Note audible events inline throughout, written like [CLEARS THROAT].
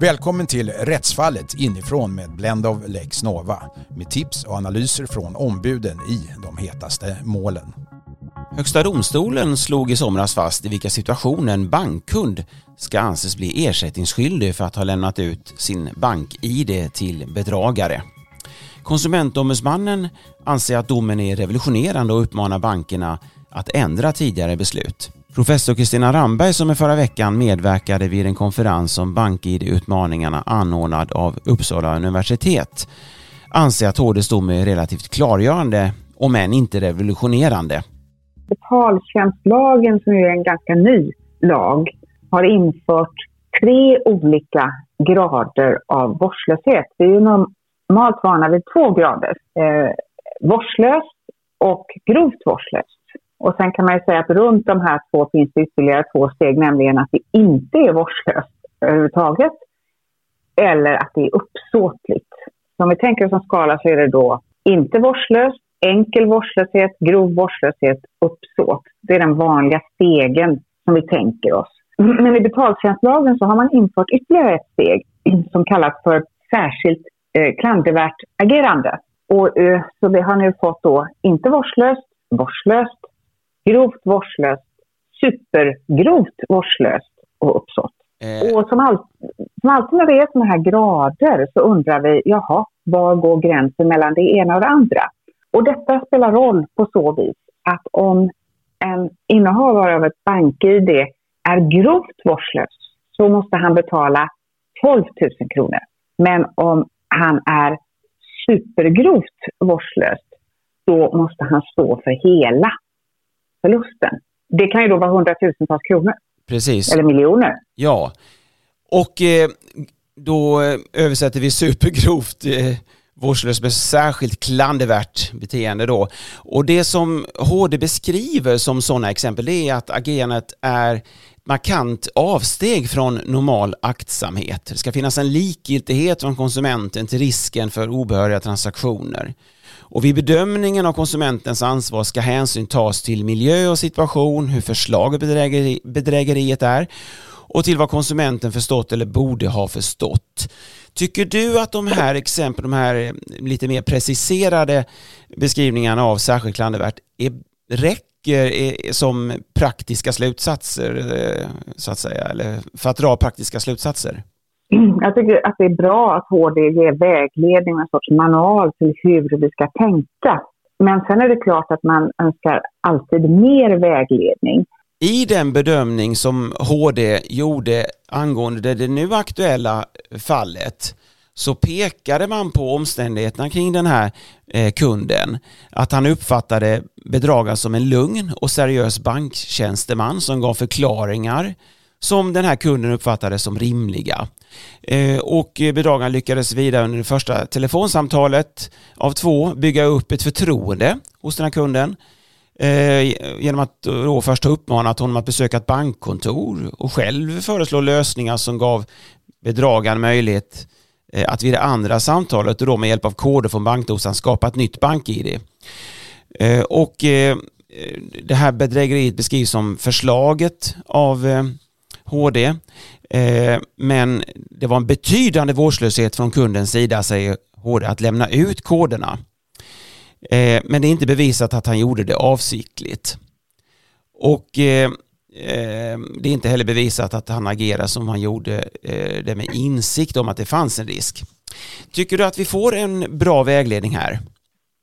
Välkommen till Rättsfallet inifrån med Blend of Lex Nova med tips och analyser från ombuden i de hetaste målen. Högsta domstolen slog i somras fast i vilka situationer en bankkund ska anses bli ersättningsskyldig för att ha lämnat ut sin bank-id till bedragare. Konsumentombudsmannen anser att domen är revolutionerande och uppmanar bankerna att ändra tidigare beslut. Professor Kristina Ramberg som i förra veckan medverkade vid en konferens om BankID-utmaningarna anordnad av Uppsala universitet anser att HDs dom är relativt klargörande, om än inte revolutionerande. Betaltjänstlagen, som är en ganska ny lag, har infört tre olika grader av vårdslöshet. Vi är ju normalt vana vid två grader. Eh, vårdslöst och grovt vårdslöst. Och sen kan man ju säga att runt de här två finns det ytterligare två steg, nämligen att det inte är vårdslöst överhuvudtaget eller att det är uppsåtligt. Så om vi tänker oss en skala så är det då inte vårdslöst, enkel vårdslöshet, grov vårdslöshet, uppsåt. Det är den vanliga stegen som vi tänker oss. Men i betaltjänstlagen så har man infört ytterligare ett steg som kallas för särskilt eh, klandervärt agerande. Och, eh, så vi har nu fått då inte vårdslöst, vårdslöst, grovt vårdslöst, supergrovt vårdslöst och uppsåt. Eh. Och som, all, som alltid när det är sådana här grader så undrar vi, jaha, var går gränsen mellan det ena och det andra? Och detta spelar roll på så vis att om en innehavare av ett bank-id är grovt vårdslös så måste han betala 12 000 kronor. Men om han är supergrovt vårdslös då måste han stå för hela förlusten. Det kan ju då vara hundratusentals kronor. Precis. Eller miljoner. Ja. Och eh, då översätter vi supergrovt eh, vårdslöst med särskilt klandervärt beteende då. Och det som HD beskriver som sådana exempel det är att agerandet är markant avsteg från normal aktsamhet. Det ska finnas en likgiltighet från konsumenten till risken för obehöriga transaktioner. Och vid bedömningen av konsumentens ansvar ska hänsyn tas till miljö och situation, hur förslaget bedrägeri, bedrägeriet är och till vad konsumenten förstått eller borde ha förstått. Tycker du att de här exemplen, de här eh, lite mer preciserade beskrivningarna av särskilt klandervärt är, räcker är, som praktiska slutsatser, eh, så att säga, eller för att dra praktiska slutsatser? [CLEARS THROAT] Jag tycker att det är bra att HD ger vägledning, en sorts manual till hur vi ska tänka. Men sen är det klart att man önskar alltid mer vägledning. I den bedömning som HD gjorde angående det nu aktuella fallet så pekade man på omständigheterna kring den här eh, kunden. Att han uppfattade bedragaren som en lugn och seriös banktjänsteman som gav förklaringar som den här kunden uppfattade som rimliga. Eh, och bedragaren lyckades vidare under det första telefonsamtalet av två bygga upp ett förtroende hos den här kunden eh, genom att då först ha uppmanat honom att besöka ett bankkontor och själv föreslå lösningar som gav bedragaren möjlighet eh, att vid det andra samtalet och då med hjälp av koder från bankdosan skapa ett nytt bank-id. Och det här bedrägeriet beskrivs som förslaget av HD. Eh, men det var en betydande vårdslöshet från kundens sida, säger HD, att lämna ut koderna. Eh, men det är inte bevisat att han gjorde det avsiktligt. Och eh, eh det är inte heller bevisat att han agerade som han gjorde eh, det med insikt om att det fanns en risk. Tycker du att vi får en bra vägledning här?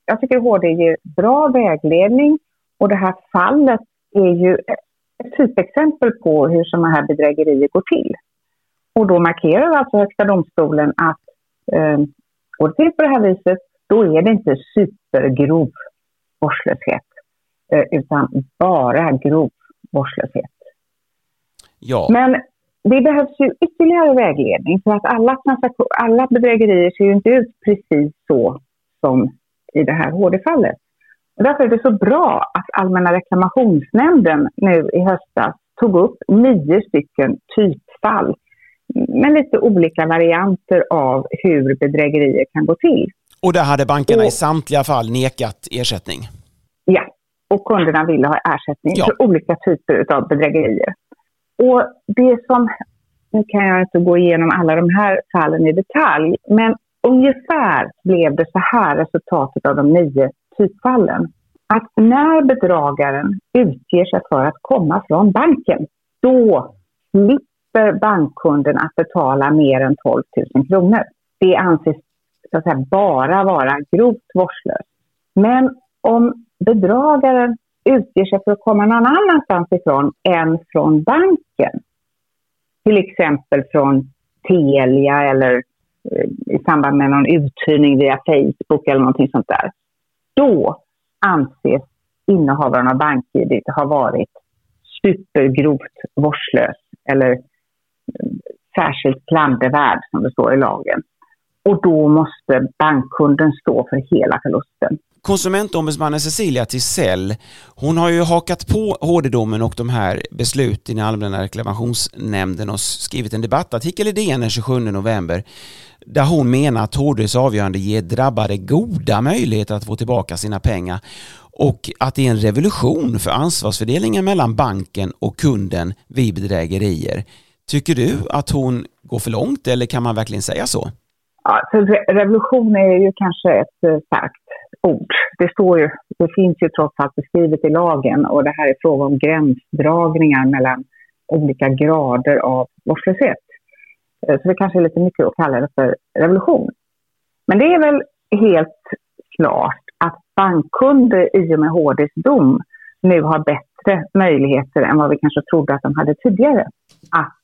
Jag tycker HD ger bra vägledning och det här fallet är ju ett typexempel på hur sådana här bedrägerier går till. Och då markerar alltså Högsta domstolen att eh, går det till på det här viset, då är det inte supergrov vårdslöshet, eh, utan bara grov vårdslöshet. Ja. Men det behövs ju ytterligare vägledning för att alla, alla bedrägerier ser ju inte ut precis så som i det här HD-fallet. Därför är det så bra att Allmänna reklamationsnämnden nu i höstas tog upp nio stycken typfall med lite olika varianter av hur bedrägerier kan gå till. Och där hade bankerna och, i samtliga fall nekat ersättning? Ja, och kunderna ville ha ersättning ja. för olika typer av bedrägerier. Och det som Nu kan jag inte gå igenom alla de här fallen i detalj, men ungefär blev det så här resultatet av de nio typfallen. Att när bedragaren utger sig för att komma från banken, då slipper bankkunden att betala mer än 12 000 kronor. Det anses så att säga, bara vara grovt vårdslöst. Men om bedragaren utger sig för att komma någon annanstans ifrån än från banken, till exempel från Telia eller eh, i samband med någon uthyrning via Facebook eller någonting sånt där, då anses innehavaren av bank-id ha varit supergrovt vårdslös eller eh, särskilt klandervärd som det står i lagen. Och då måste bankkunden stå för hela förlusten. Konsumentombudsmannen Cecilia Tisell, hon har ju hakat på HD-domen och de här besluten i Allmänna reklamationsnämnden och skrivit en debattartikel i DN den 27 november där hon menar att HDs avgörande ger drabbade goda möjligheter att få tillbaka sina pengar och att det är en revolution för ansvarsfördelningen mellan banken och kunden vid bedrägerier. Tycker du att hon går för långt eller kan man verkligen säga så? Ja, revolution är ju kanske ett eh, starkt ord. Det, står ju, det finns ju trots allt beskrivet i lagen och det här är fråga om gränsdragningar mellan olika grader av vårdslöshet. Eh, så det kanske är lite mycket att kalla det för revolution. Men det är väl helt klart att bankkunder i och med HDs dom nu har bättre möjligheter än vad vi kanske trodde att de hade tidigare att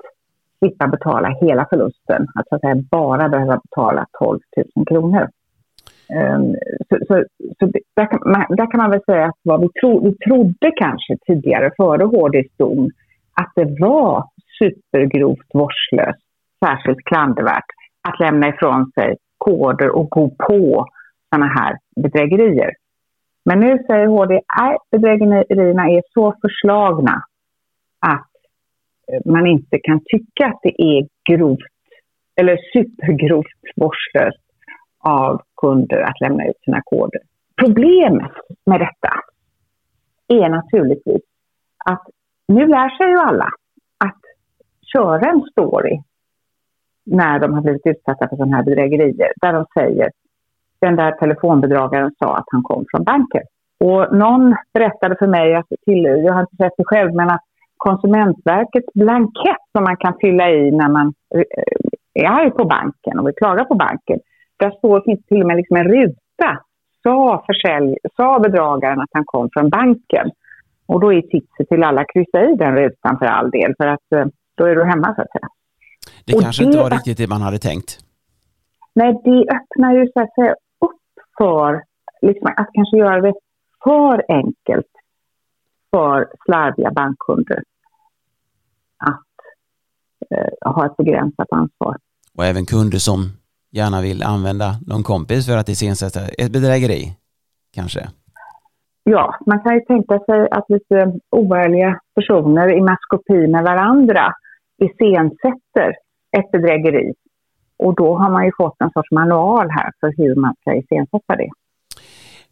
slippa betala hela förlusten, att, så att säga bara behöva betala 12 000 kronor. Ehm, så, så, så där, kan man, där, kan man, väl säga att vad vi, tro, vi trodde kanske tidigare, före HDs dom, att det var supergrovt vårdslöst, särskilt klandervärt, att lämna ifrån sig koder och gå på sådana här bedrägerier. Men nu säger HD att bedrägerierna är så förslagna att eh, man inte kan tycka att det är grovt eller supergrovt vårdslöst av kunder att lämna ut sina koder. Problemet med detta är naturligtvis att nu lär sig ju alla att köra en story när de har blivit utsatta för sådana här bedrägerier där de säger den där telefonbedragaren sa att han kom från banken. Och någon berättade för mig, att till, jag har inte sett det själv, men att Konsumentverkets blankett som man kan fylla i när man eh, är arg på banken och vill klaga på banken. Där står, finns till och med liksom en ruta. Sa, försälj, sa bedragaren att han kom från banken? Och då är tipset till alla kryssa i den rutan för all del, för att eh, då är du hemma så att säga. Det och kanske det, inte var riktigt det man hade tänkt. Nej, det öppnar ju så att säga upp för liksom, att kanske göra det för enkelt för slarviga bankkunder att eh, ha ett begränsat ansvar. Och även kunder som gärna vill använda någon kompis för att iscensätta ett bedrägeri, kanske? Ja, man kan ju tänka sig att lite oärliga personer i maskopi med varandra iscensätter ett bedrägeri. Och då har man ju fått en sorts manual här för hur man ska iscensätta det.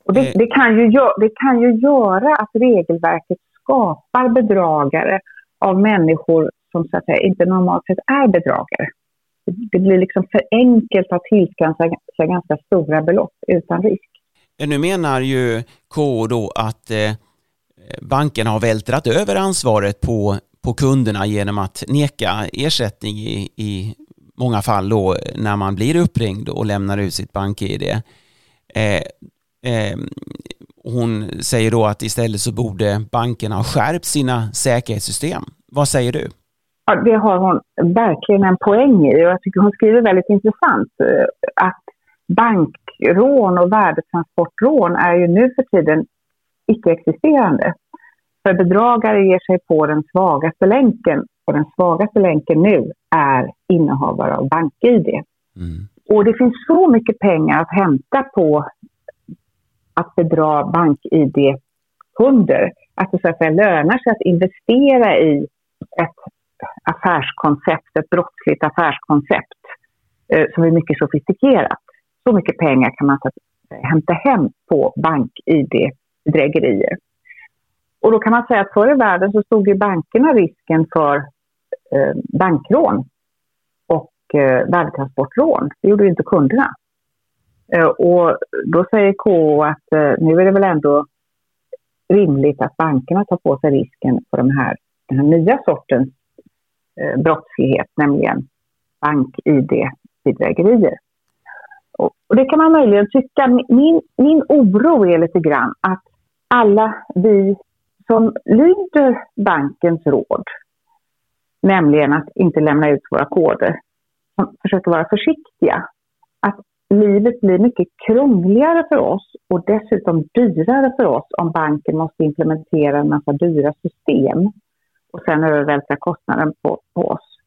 Och det, eh. det, kan ju, det kan ju göra att regelverket skapar bedragare av människor som så att säga, inte normalt sett är bedragare. Det blir liksom för enkelt att tillskansa sig ganska stora belopp utan risk. Nu menar ju KO då att eh, bankerna har vältrat över ansvaret på, på kunderna genom att neka ersättning i, i många fall då när man blir uppringd och lämnar ut sitt bank-id. Eh, eh, hon säger då att istället så borde bankerna ha skärpt sina säkerhetssystem. Vad säger du? Ja, det har hon verkligen en poäng i och jag tycker hon skriver väldigt intressant eh, att bankrån och värdetransportrån är ju nu för tiden icke-existerande. För bedragare ger sig på den svagaste länken och den svagaste länken nu är innehavare av bank-id. Mm. Och det finns så mycket pengar att hämta på att bedra bank-id-kunder. Att det så att säga lönar sig att investera i ett affärskoncept, ett brottsligt affärskoncept eh, som är mycket sofistikerat. Så mycket pengar kan man att, eh, hämta hem på bank-id-bedrägerier. Och då kan man säga att förr i världen så stod ju bankerna risken för eh, bankrån eh, värdetransportrån. Det gjorde inte kunderna. Eh, och då säger KO att eh, nu är det väl ändå rimligt att bankerna tar på sig risken för de här, den här nya sortens Eh, brottslighet, nämligen bank-id-bedrägerier. Och, och, det kan man möjligen tycka. Min, min oro är lite grann att alla vi som lyder bankens råd, nämligen att inte lämna ut våra koder, som försöker vara försiktiga, att livet blir mycket krångligare för oss och dessutom dyrare för oss om banken måste implementera en massa dyra system och sen övervältra kostnaden på, på oss.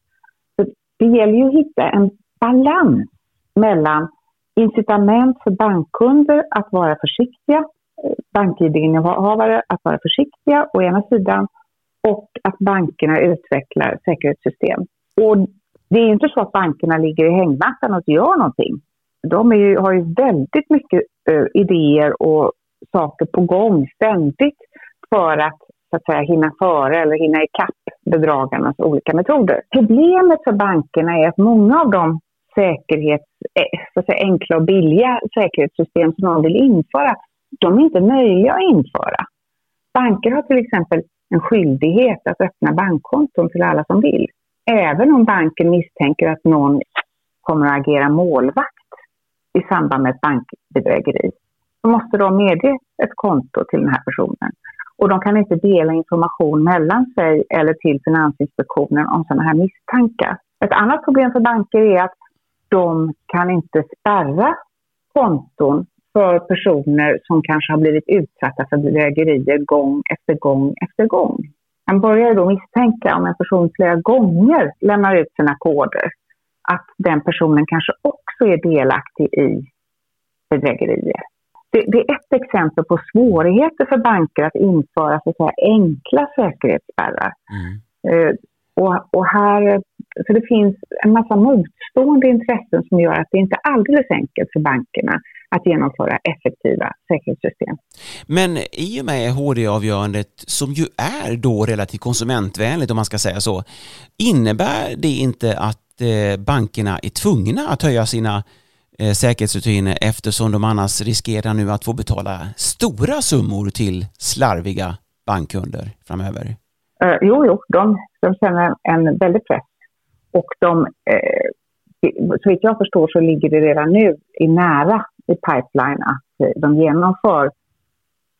Så det gäller ju att hitta en balans mellan incitament för bankkunder att vara försiktiga, eh, bankid-innehavare att vara försiktiga å ena sidan och att bankerna utvecklar säkerhetssystem. Och det är inte så att bankerna ligger i hängmattan och gör någonting de ju, har ju väldigt mycket uh, idéer och saker på gång ständigt för att så att säga, hinna före eller hinna ikapp bedragarnas olika metoder. Problemet för bankerna är att många av de säkerhets, eh, så att säga, enkla och billiga säkerhetssystem som de vill införa, de är inte möjliga att införa. Banker har till exempel en skyldighet att öppna bankkonton till alla som vill. Även om banken misstänker att någon kommer att agera målvakt i samband med ett bankbedrägeri. så måste de medge ett konto till den här personen. Och de kan inte dela information mellan sig eller till Finansinspektionen om sådana här misstankar. Ett annat problem för banker är att de kan inte spärra konton för personer som kanske har blivit utsatta för bedrägerier gång efter gång efter gång. Man börjar då misstänka om en person flera gånger lämnar ut sina koder att den personen kanske också är delaktig i bedrägerier. Det, det, är ett exempel på svårigheter för banker att införa så att säga, enkla säkerhetsspärrar. Mm. Uh, och, och, här, så det finns en massa motstående intressen som gör att det inte är alldeles enkelt för bankerna att genomföra effektiva säkerhetssystem. Men i och med HD-avgörandet, som ju är då relativt konsumentvänligt om man ska säga så, innebär det inte att Eh, bankerna är tvungna att höja sina eh, säkerhetsrutiner eftersom de annars riskerar nu att få betala stora summor till slarviga bankkunder framöver? Eh, jo, jo, de, de känner en väldig press. Och de, eh, så vitt jag förstår så ligger det redan nu i nära i pipeline att eh, de genomför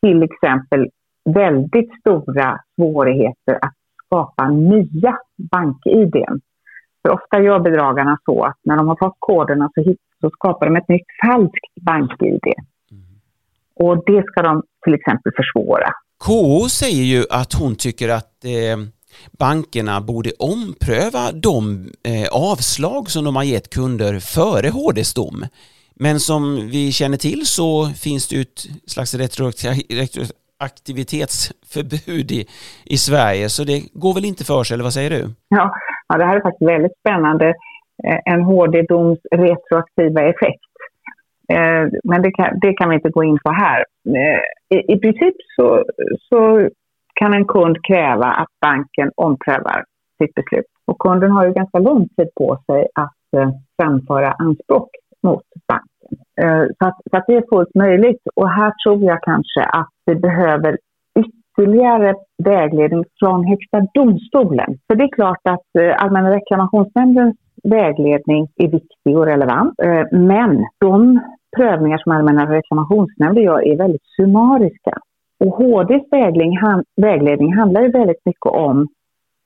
till exempel väldigt stora svårigheter att skapa nya bank-id. För ofta gör bedragarna så att när de har fått koderna så, hit, så skapar de ett nytt falskt bank-id. Mm. Och det ska de till exempel försvåra. KO säger ju att hon tycker att eh, bankerna borde ompröva de eh, avslag som de har gett kunder före HDs dom. Men som vi känner till så finns det ett slags retroaktivitetsförbud i, i Sverige så det går väl inte för sig, eller vad säger du? Ja, Ja, det här är faktiskt väldigt spännande. Eh, en HD-doms retroaktiva effekt. Eh, men det kan, det kan vi inte gå in på här. Eh, I, i princip så, så kan en kund kräva att banken omprövar sitt beslut. Och kunden har ju ganska lång tid på sig att framföra anspråk mot banken. Så att, så att det är fullt möjligt. Och här tror jag kanske att vi behöver ytterligare vägledning från Högsta domstolen. För det är klart att eh, Allmänna reklamationsnämndens vägledning är viktig och relevant. Eh, men de prövningar som Allmänna reklamationsnämnden gör är väldigt summariska. Och HDs vägledning, vägledning handlar ju väldigt mycket om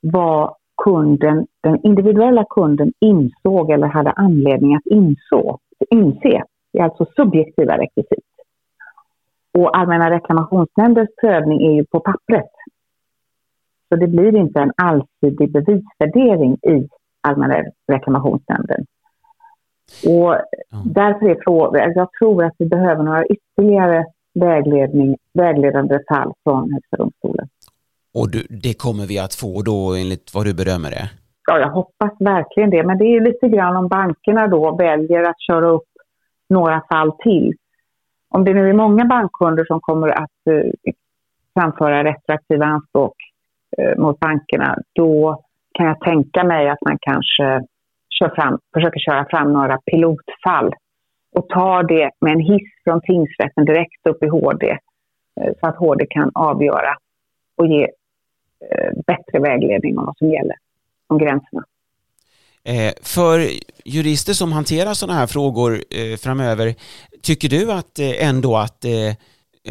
vad kunden, den individuella kunden insåg eller hade anledning att inså, inse. Det är alltså subjektiva rekvisit. Och Allmänna reklamationsnämndens prövning är ju på pappret. Så det blir inte en allsidig bevisvärdering i Allmänna reklamationsnämnden. Och mm. därför är frågan, jag tror att vi behöver några ytterligare vägledning, vägledande fall från Högsta domstolen. Och du, det kommer vi att få då enligt vad du bedömer det? Ja, jag hoppas verkligen det. Men det är lite grann om bankerna då väljer att köra upp några fall till om det nu är många bankkunder som kommer att eh, framföra retroaktiva anspråk eh, mot bankerna, då kan jag tänka mig att man kanske kör fram, försöker köra fram några pilotfall och tar det med en hiss från tingsrätten direkt upp i HD eh, så att HD kan avgöra och ge eh, bättre vägledning om vad som gäller, om gränserna. Eh, för jurister som hanterar sådana här frågor eh, framöver, tycker du att eh, ändå att eh,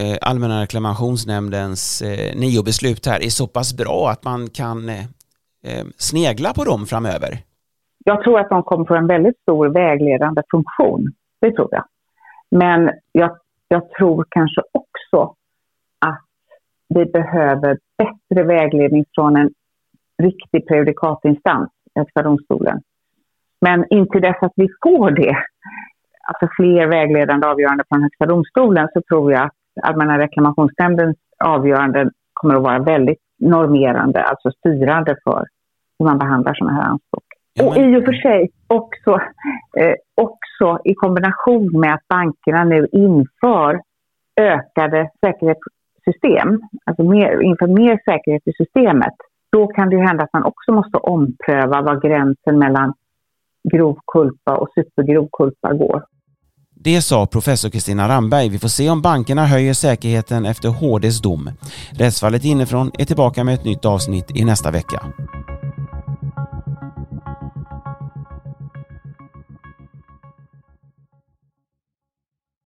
eh, Allmänna reklamationsnämndens eh, nio beslut här är så pass bra att man kan snegla på dem framöver? Jag tror att de kommer få en väldigt stor vägledande funktion. Det tror jag. Men jag, jag tror kanske också att vi behöver bättre vägledning från en riktig prejudikatinstans Högsta domstolen. Men intill dess att vi får det, alltså fler vägledande avgöranden från Högsta domstolen, så tror jag att Allmänna reklamationsnämndens avgöranden kommer att vara väldigt normerande, alltså styrande för hur man behandlar sådana här anspråk. Och i och för sig också, eh, också i kombination med att bankerna nu inför ökade säkerhetssystem, alltså mer, inför mer säkerhet i systemet, då kan det hända att man också måste ompröva var gränsen mellan grov kulpa och supergrov kulpa går. Det sa professor Kristina Ramberg. Vi får se om bankerna höjer säkerheten efter HDs dom. Rättsfallet inifrån är tillbaka med ett nytt avsnitt i nästa vecka.